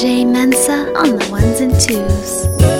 DJ Mensa on the ones and twos.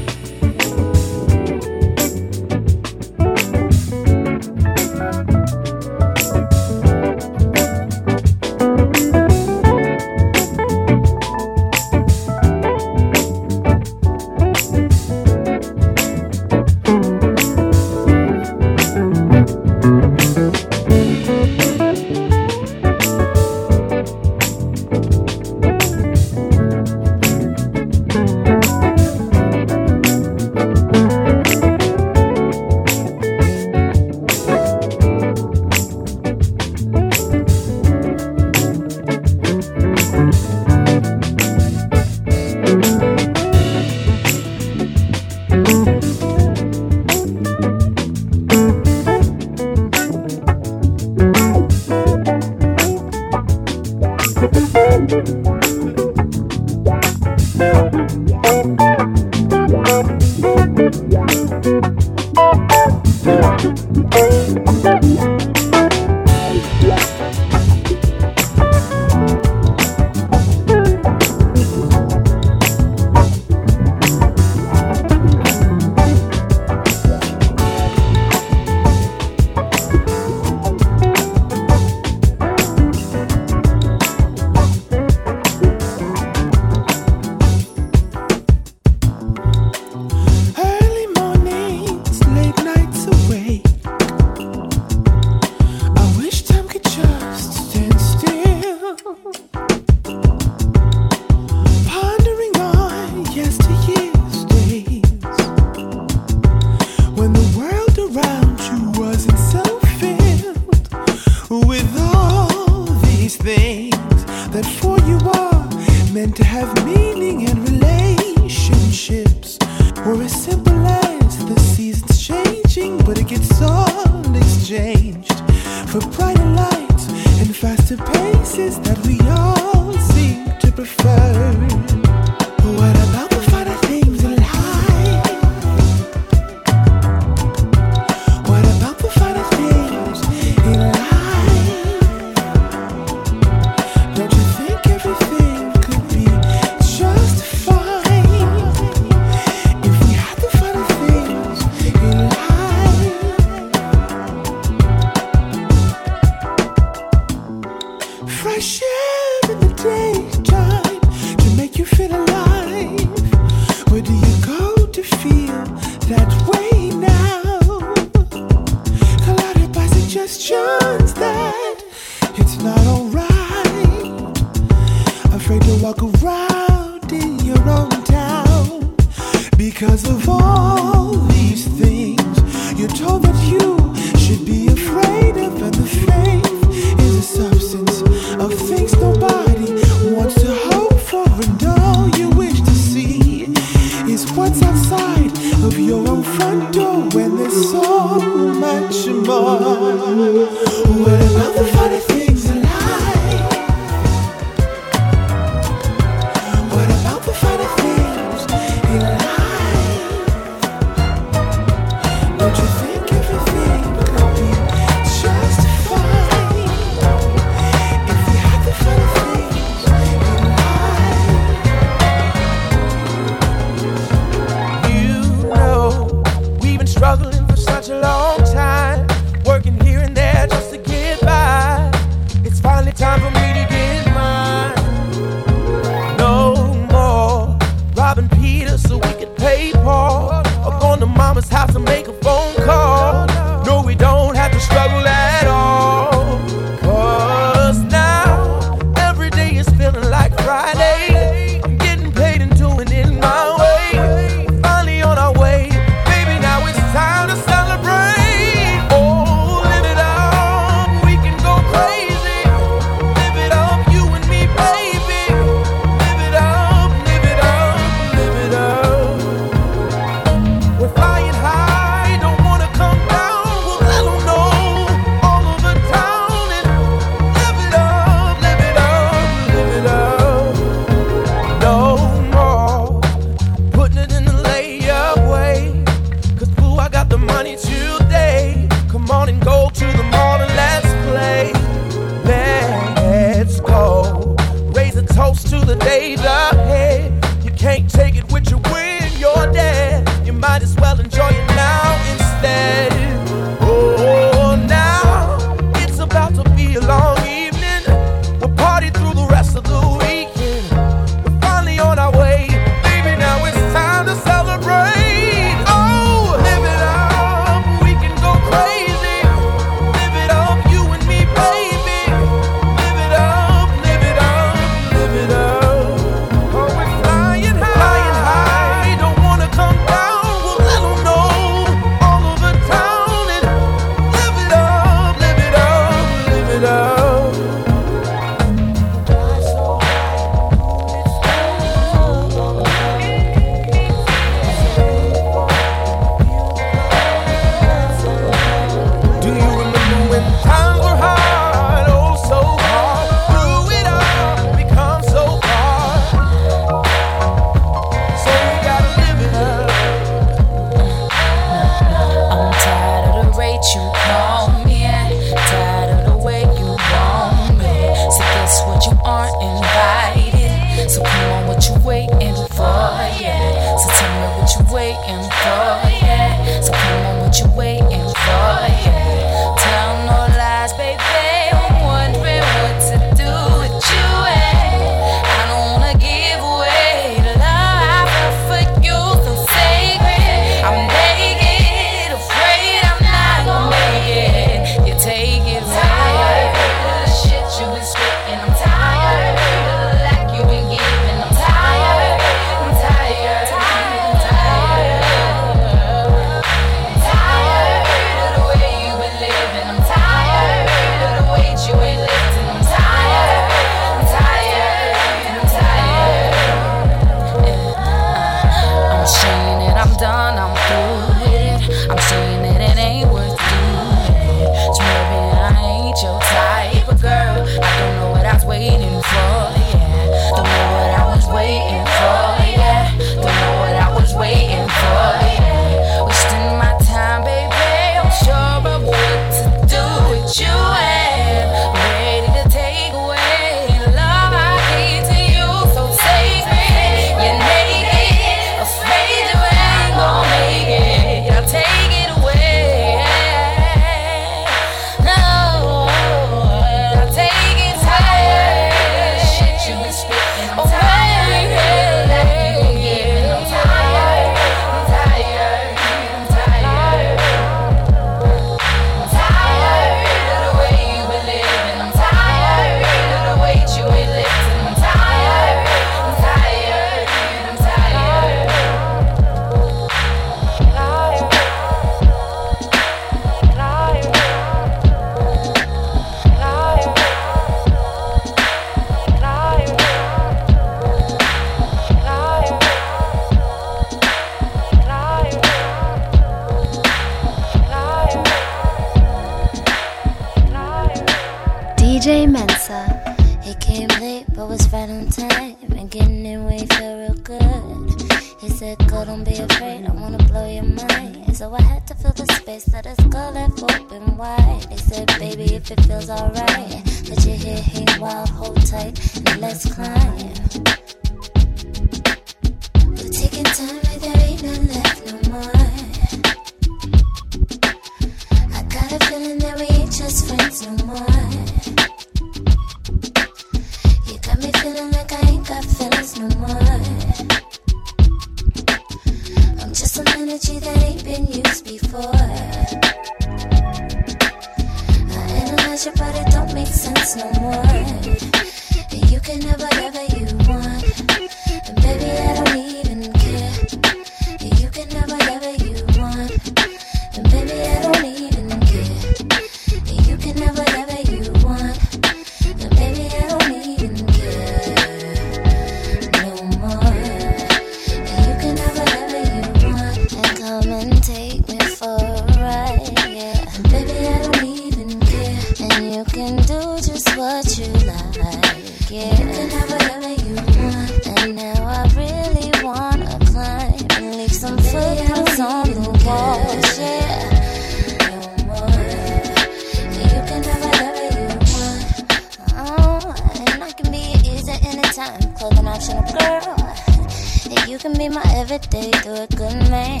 Can be my everyday, do a good man.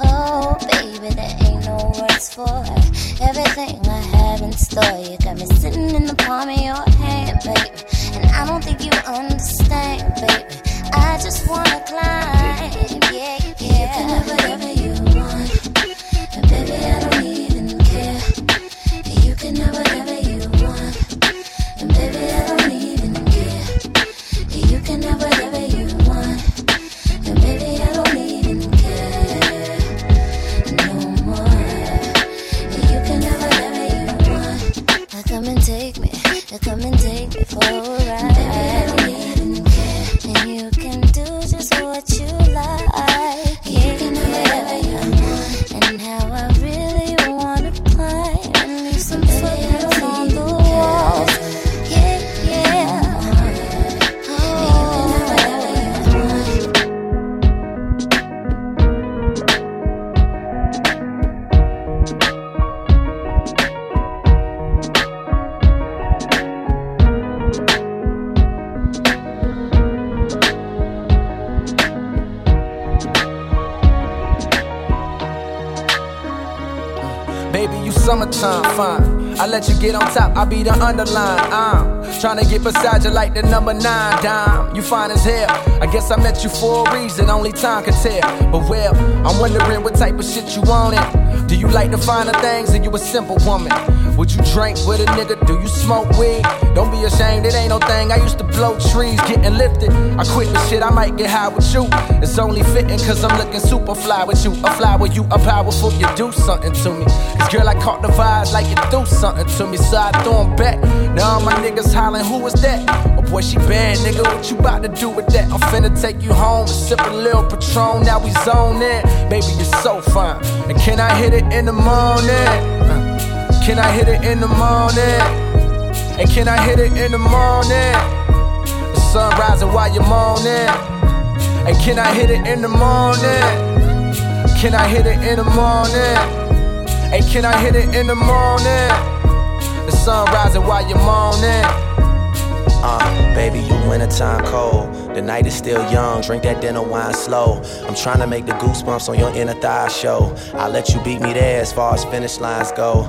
Oh, baby, there ain't no words for everything I have in store. You got me sitting in the palm of your hand, baby. And I don't think you understand, baby. I just wanna climb, yeah, yeah. You can have whatever you underline. Uh. I'm trying to get beside you like the number nine dime. You fine as hell. I guess I met you for a reason, only time can tell. But well, I'm wondering what type of shit you wanted. Do you like the finer things or you a simple woman? You drink with a nigga? Do you smoke weed? Don't be ashamed, it ain't no thing. I used to blow trees, getting lifted. I quit the shit, I might get high with you. It's only fitting cause I'm looking super fly with you. A fly with you, a powerful, you do something to me. Cause girl, I caught the vibes like you do something to me. So I throw 'em back. Now all my niggas hollering, who is that? Oh boy, she bad, nigga. What you about to do with that? I'm finna take you home and sip a little Patron. Now we zone in. Baby, you're so fine. And can I hit it in the morning? Can I hit it in the morning? And can I hit it in the morning? The sun rising while you're moaning. And can I hit it in the morning? Can I hit it in the morning? And can I hit it in the morning? The sun rising while you're moaning. Uh, baby, you wintertime cold. The night is still young, drink that dinner wine slow. I'm trying to make the goosebumps on your inner thigh show. I'll let you beat me there as far as finish lines go.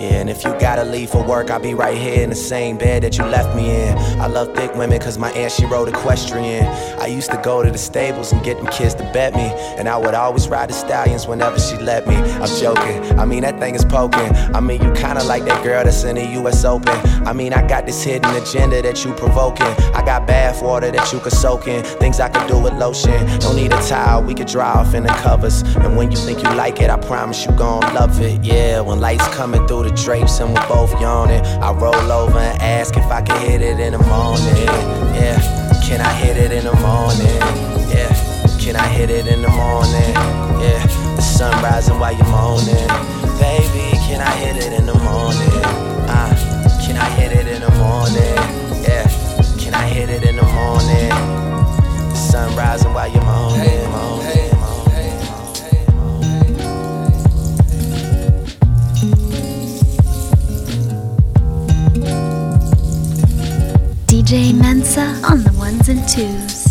Yeah, and if you gotta leave for work, I'll be right here in the same bed that you left me in. I love thick women cause my aunt, she rode equestrian. I used to go to the stables and get them kids to bet me. And I would always ride the stallions whenever she let me. I'm joking, I mean, that thing is poking. I mean, you kinda like that girl that's in the US Open. I mean, I got this hidden agenda that you provoking. I got bath water that you could soak in. Things I could do with lotion. Don't need a towel, we could dry off in the covers. And when you think you like it, I promise you gon' love it. Yeah, when lights coming through the drapes and we're both yawning, I roll over and ask if I can hit it in the morning. Yeah, can I hit it in the morning? Yeah, can I hit it in the morning? Yeah, the sun rising while you're moaning. Baby, can I hit it in the morning? Uh, can I hit it in the morning? Yeah, can I hit it in the morning? The sun rising while you're moaning, moaning, DJ Mensa on the ones and twos.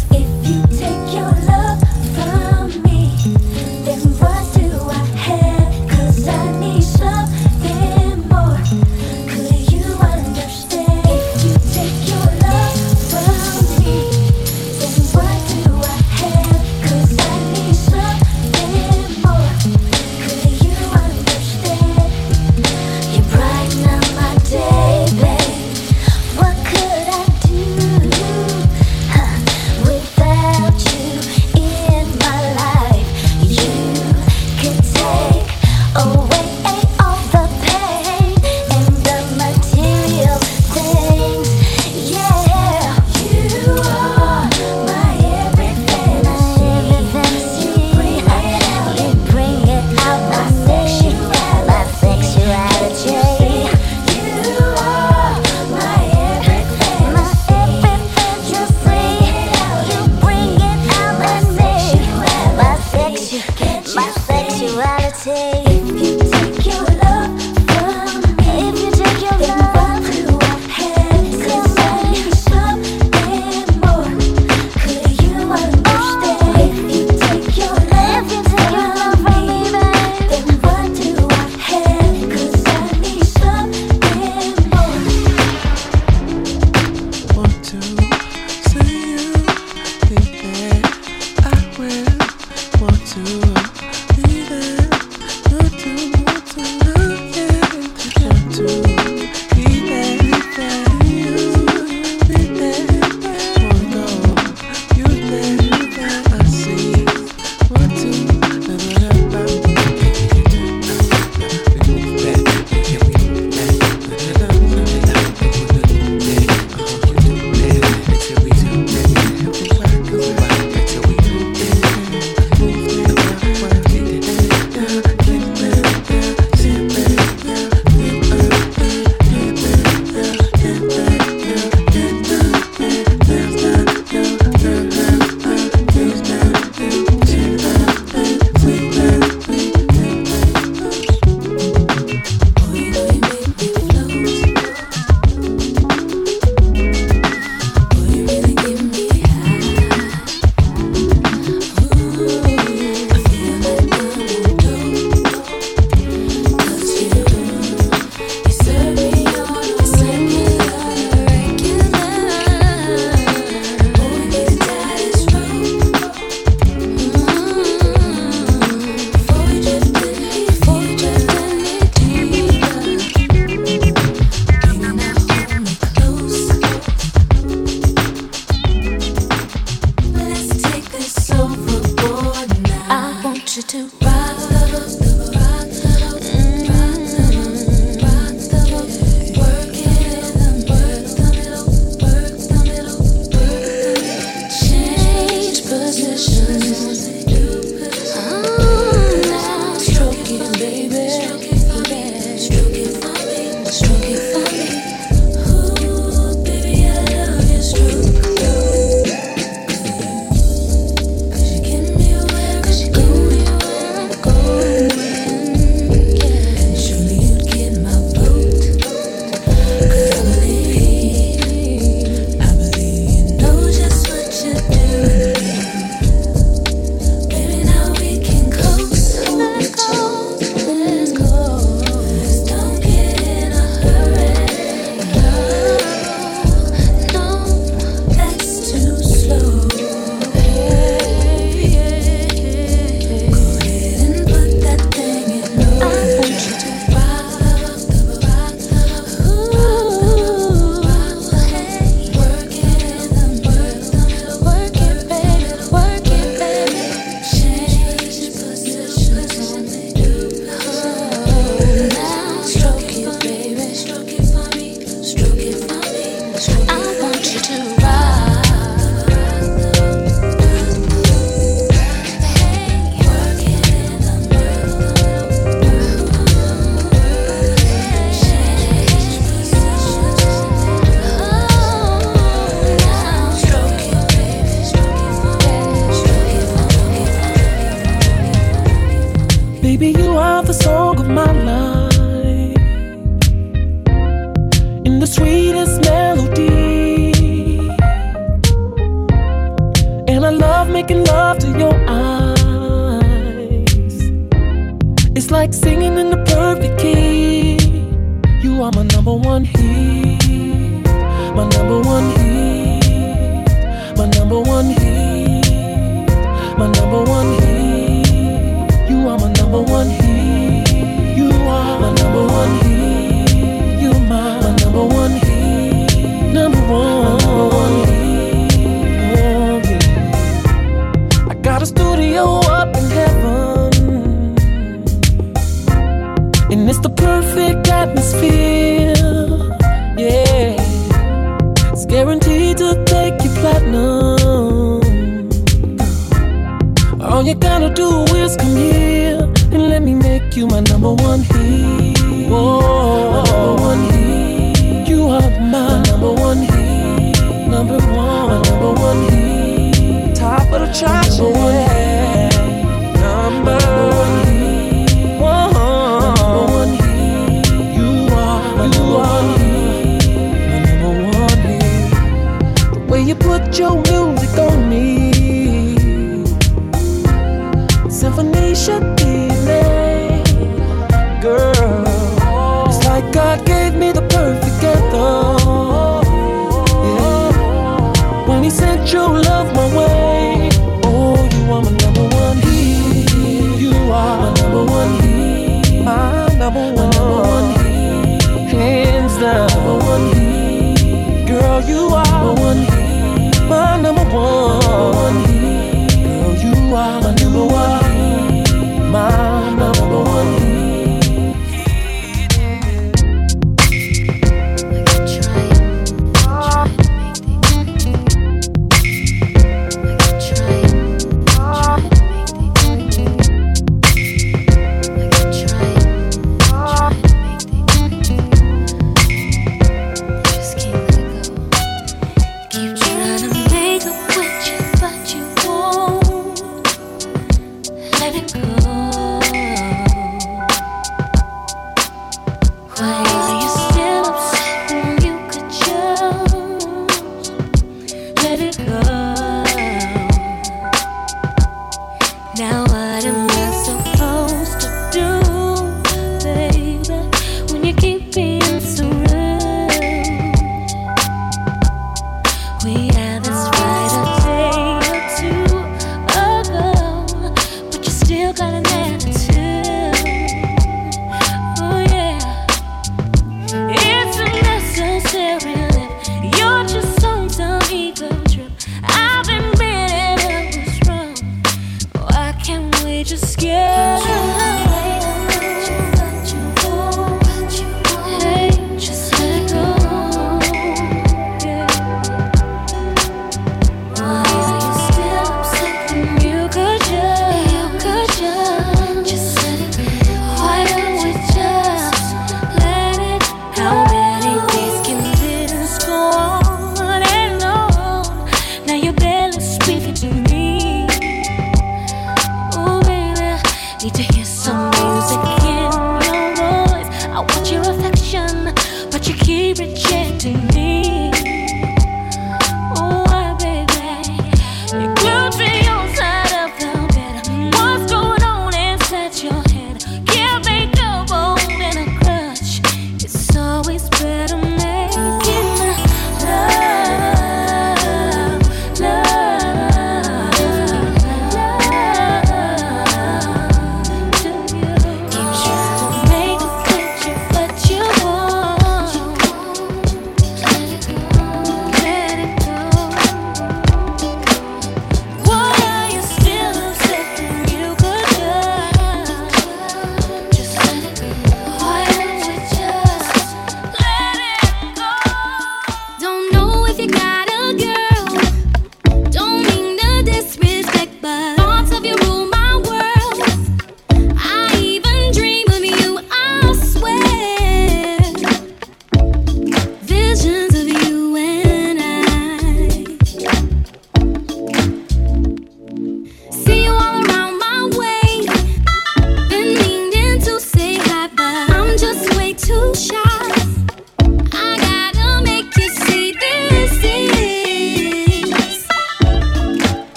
just scared.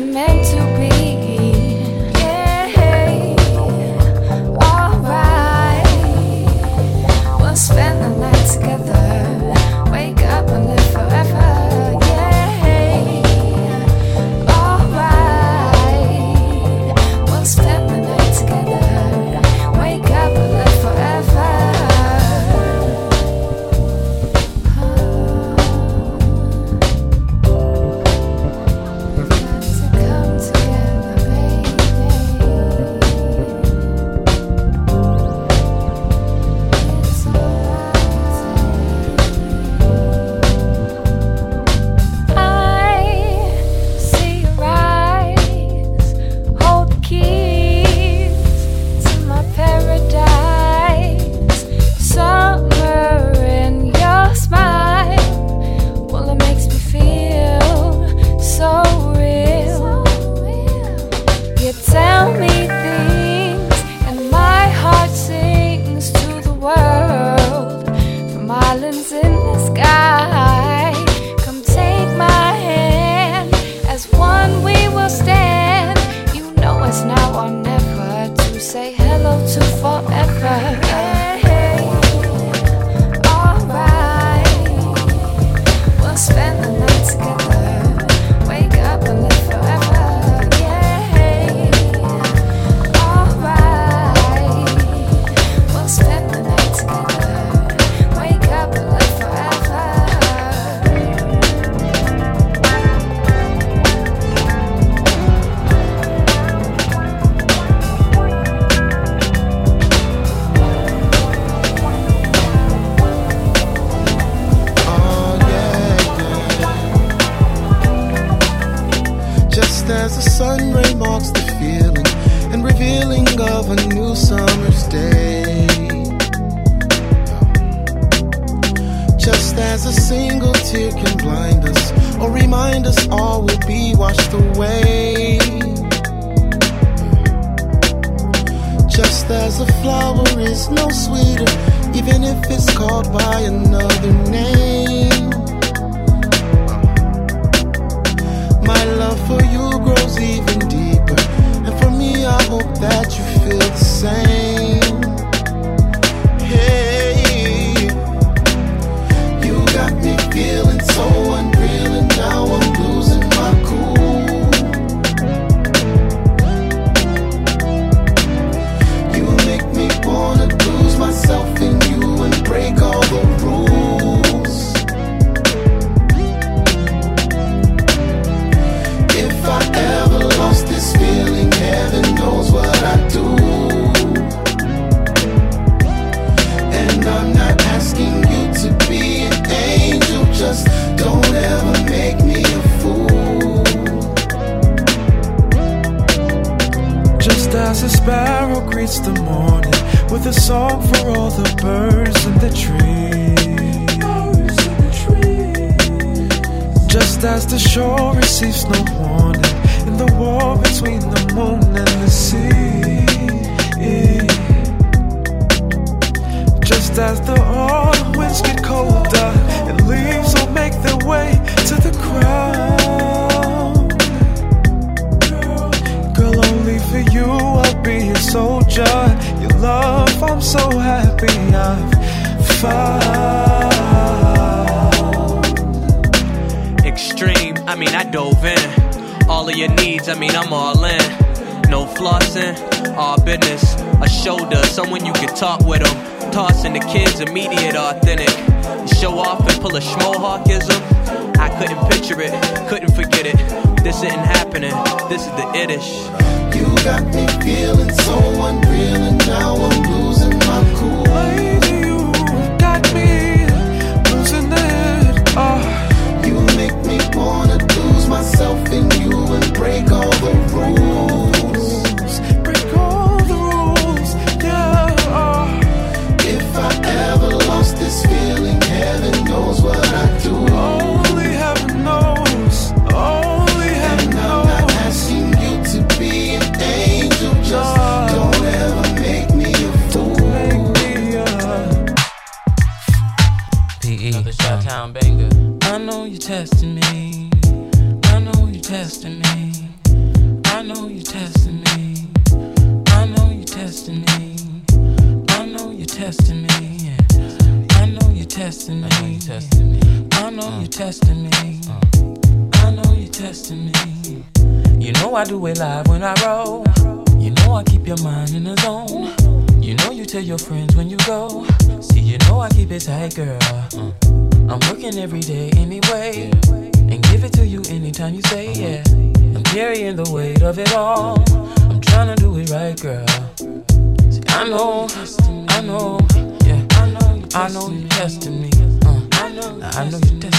Meant to be. sun marks the feeling and revealing of a new summer's day. Just as a single tear can blind us or remind us all will be washed away. Just as a flower is no sweeter, even if it's called by another name. My love for you grows even deeper, and for me, I hope that you feel the same. As a sparrow greets the morning with a song for all the birds in the trees. Just as the shore receives no warning in the war between the moon and the sea. Just as the autumn winds get colder and leaves will make their way to the ground. For you I'll be a soldier. Your love, I'm so happy I've found. Extreme, I mean, I dove in. All of your needs, I mean, I'm all in. No flossing, all business. A shoulder, someone you can talk with them. Tossing the kids, immediate, authentic. Show off and pull a schmohawkism. I couldn't picture it, couldn't forget it. This isn't happening, this is the ittish. Got me feeling so unreal, and now I'm losing my cool. Lady, you got me losing it. Oh. You make me wanna lose myself in you and break all know I do it live when I roll. You know I keep your mind in the zone. You know you tell your friends when you go. See, you know I keep it tight, girl. I'm working every day anyway. And give it to you anytime you say yeah. I'm carrying the weight of it all. I'm trying to do it right, girl. See, I know, I know, yeah. I know you're testing me. Uh, I know you're testing me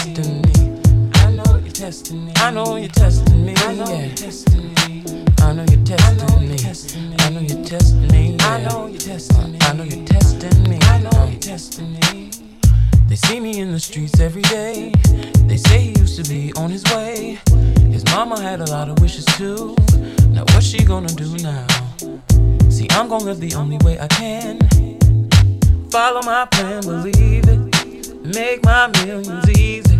testing me. I know you're testing me. I know you're testing me. I know you're testing me. I know you're testing me. I know you're testing me. I know you're testing me. I know you're testing me. They see me in the streets every day. They say he used to be on his way. His mama had a lot of wishes too. Now what's she gonna do now? See, I'm gonna live the only way I can. Follow my plan, believe it. Make my millions easy.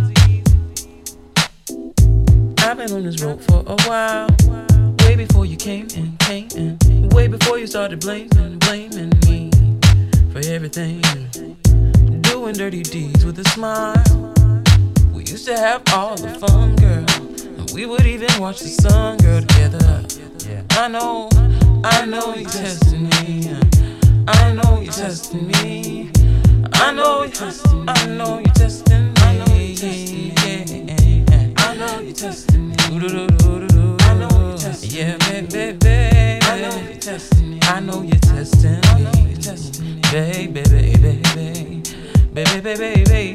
I've been on this road for a while. Way before you came in, came in. Way before you started blaming, blaming me for everything. Doing dirty deeds with a smile. We used to have all the fun, girl. And we would even watch the sun, girl, together. I know, I know you're testing me. I know you're testing me. I know, you're testing me. I know you're testing me. testing me. I know you're testing me. Yeah, baby, baby. I know you're testing me. I know you testing me. I know you testing me. Baby, baby, baby. Baby, baby, baby.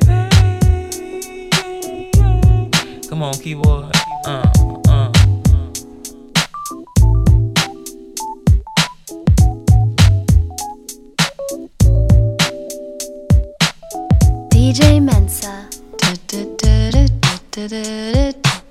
Come on, keyboard. Uh, uh. DJ Mensa. Da da da da da da da.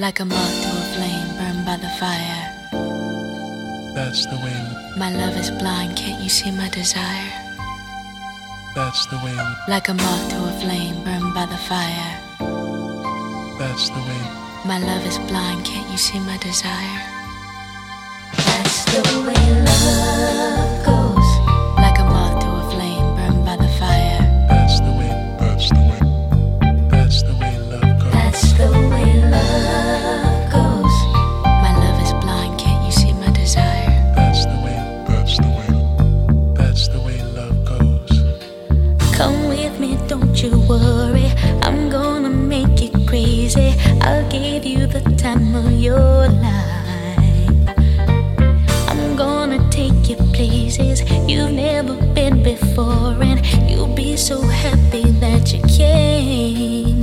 Like a moth to a flame burned by the fire. That's the wind. My love is blind, can't you see my desire? That's the wind. Like a moth to a flame burned by the fire. That's the wind. My love is blind, can't you see my desire? That's the way love. gave you the time of your life. I'm gonna take you places you've never been before, and you'll be so happy that you came.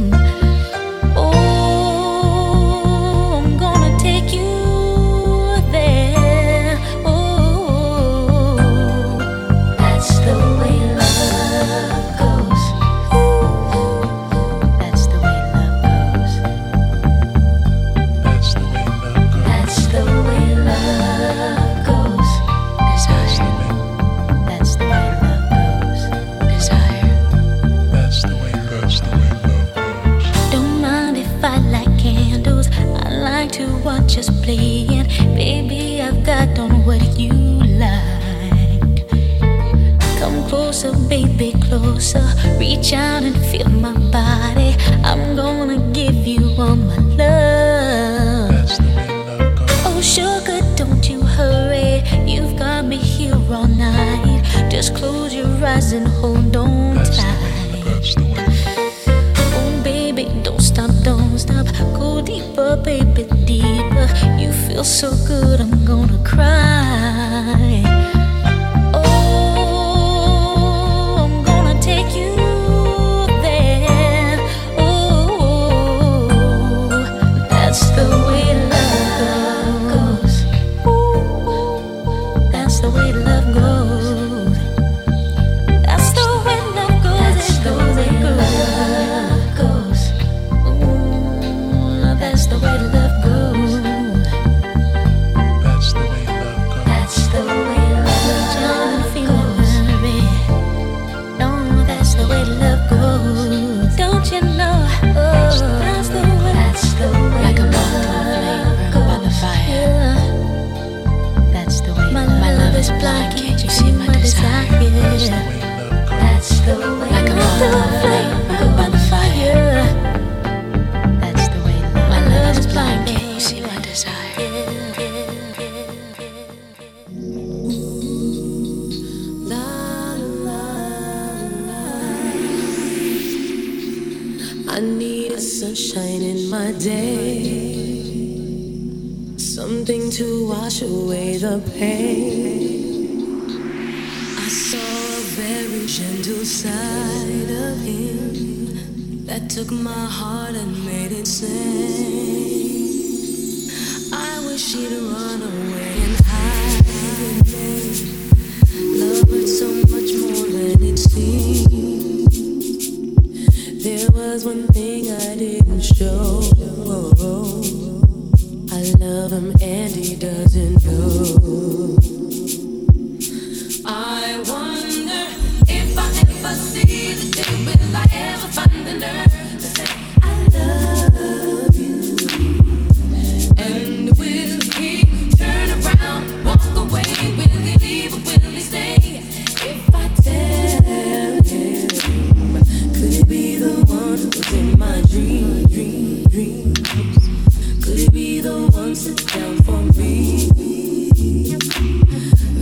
for me.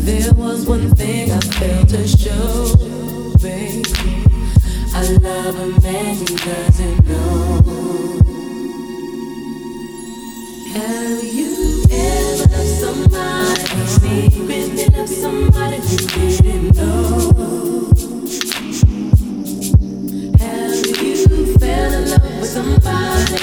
There was one thing I failed to show, baby. I love a man who doesn't know. Have you ever loved somebody somebody didn't know? Have you fell in love with somebody?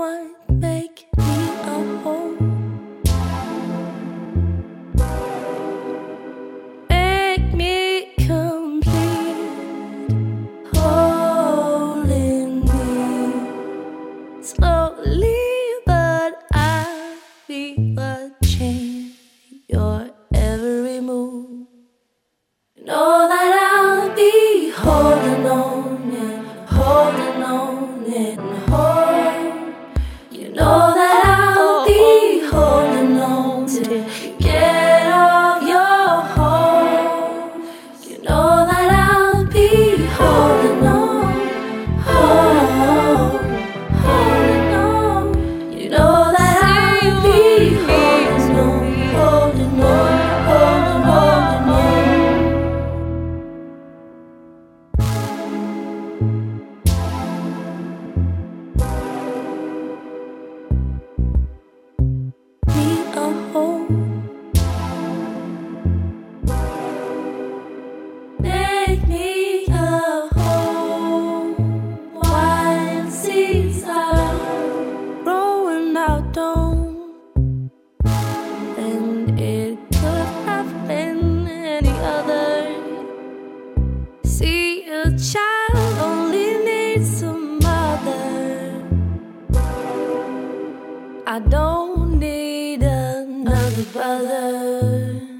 white need another brother.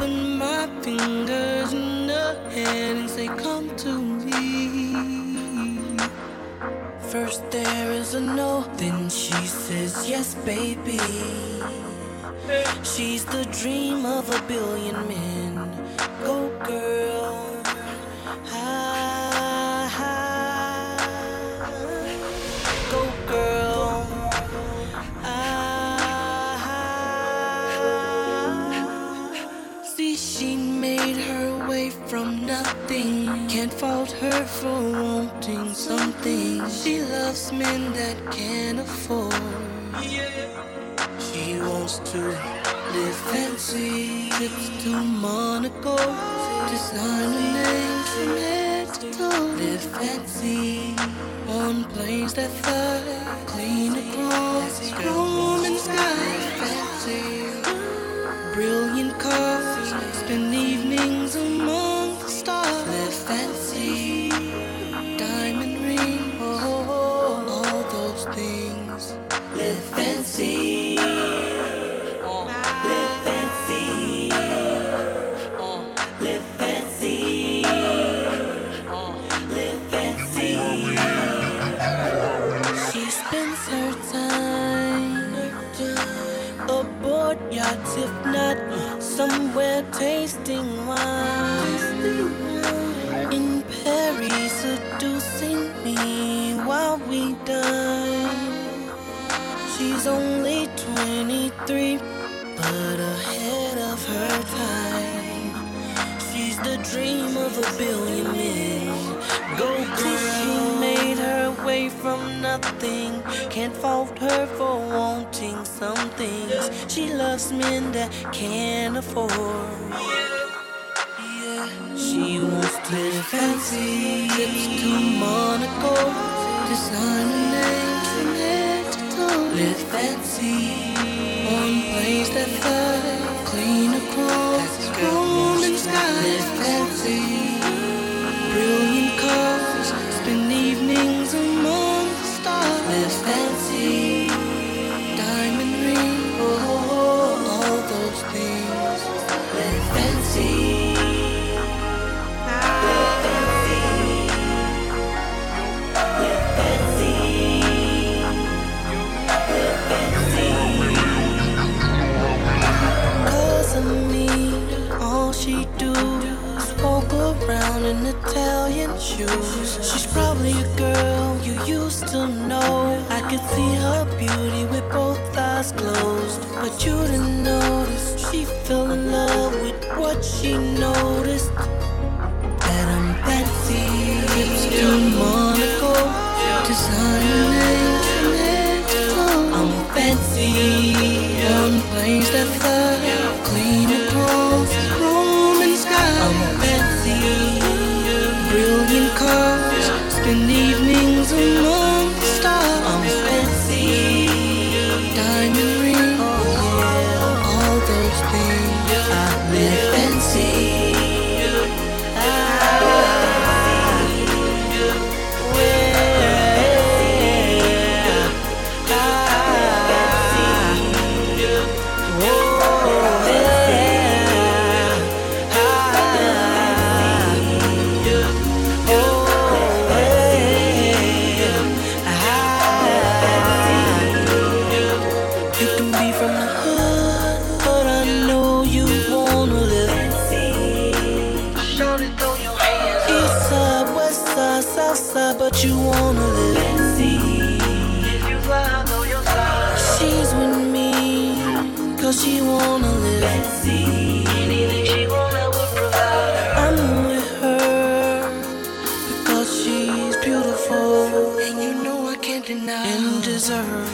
Put my fingers in her head and say, Come to me. First there is a no, then she says, Yes, baby. She's the dream of a billion men. Go, girl. She loves men that can afford. She wants to live fancy, trips to Monaco, designer names from head to. Live fancy on planes that fly, clean across Rome and. Of a billion men. Go girl. She made her way from nothing. Can't fault her for wanting some things. She loves men that can afford. Yeah, she wants to live fancy. Trips to Monaco. Designer names from. Live fancy. On planes that fly. Clean across Rome and sky. Live around in Italian shoes. She's probably a girl you used to know. I could see her beauty with both eyes closed, but you didn't notice. She fell in love with what she noticed. That I'm trips to Monaco, designer. I'm fancy on planes that fly, but you wanna live. See If you love her, you'll start She's with me, cause she wanna live. Let's see anything she want I'm with her, because she's beautiful. And you know I can't deny and deserving.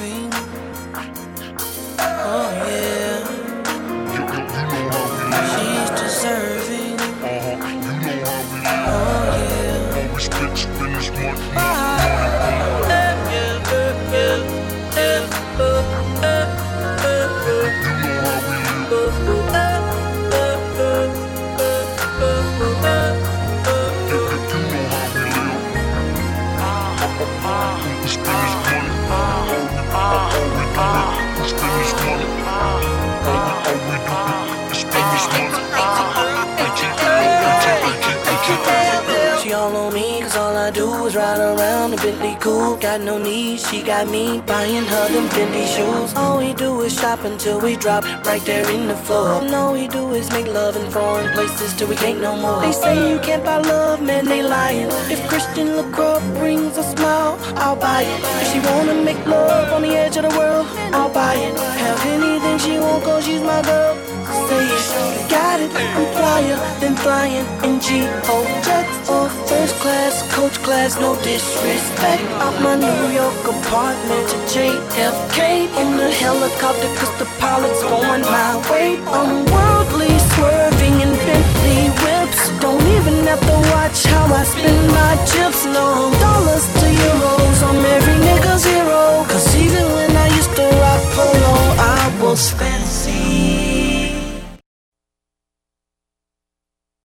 Bentley cool. Got no need, she got me buying her them Fendi shoes. All we do is shop until we drop right there in the floor. And all we do is make love in foreign places till we can't no more. They say you can't buy love, man, they lying. If Christian Lacroix brings a smile, I'll buy it. If she wanna make love on the edge of the world, I'll buy it. Have anything she want, cause she's my girl. It, got it. I'm flyer, then flying in G-O jets or first class, coach class, no disrespect. Out my New York apartment to JFK in the helicopter, cause the pilot's going my way. I'm worldly, swerving in Bentley whips. Don't even have to watch how I spend my chips. No dollars to euros, I'm every nigga's hero. Cause even when I used to rock polo, I was fan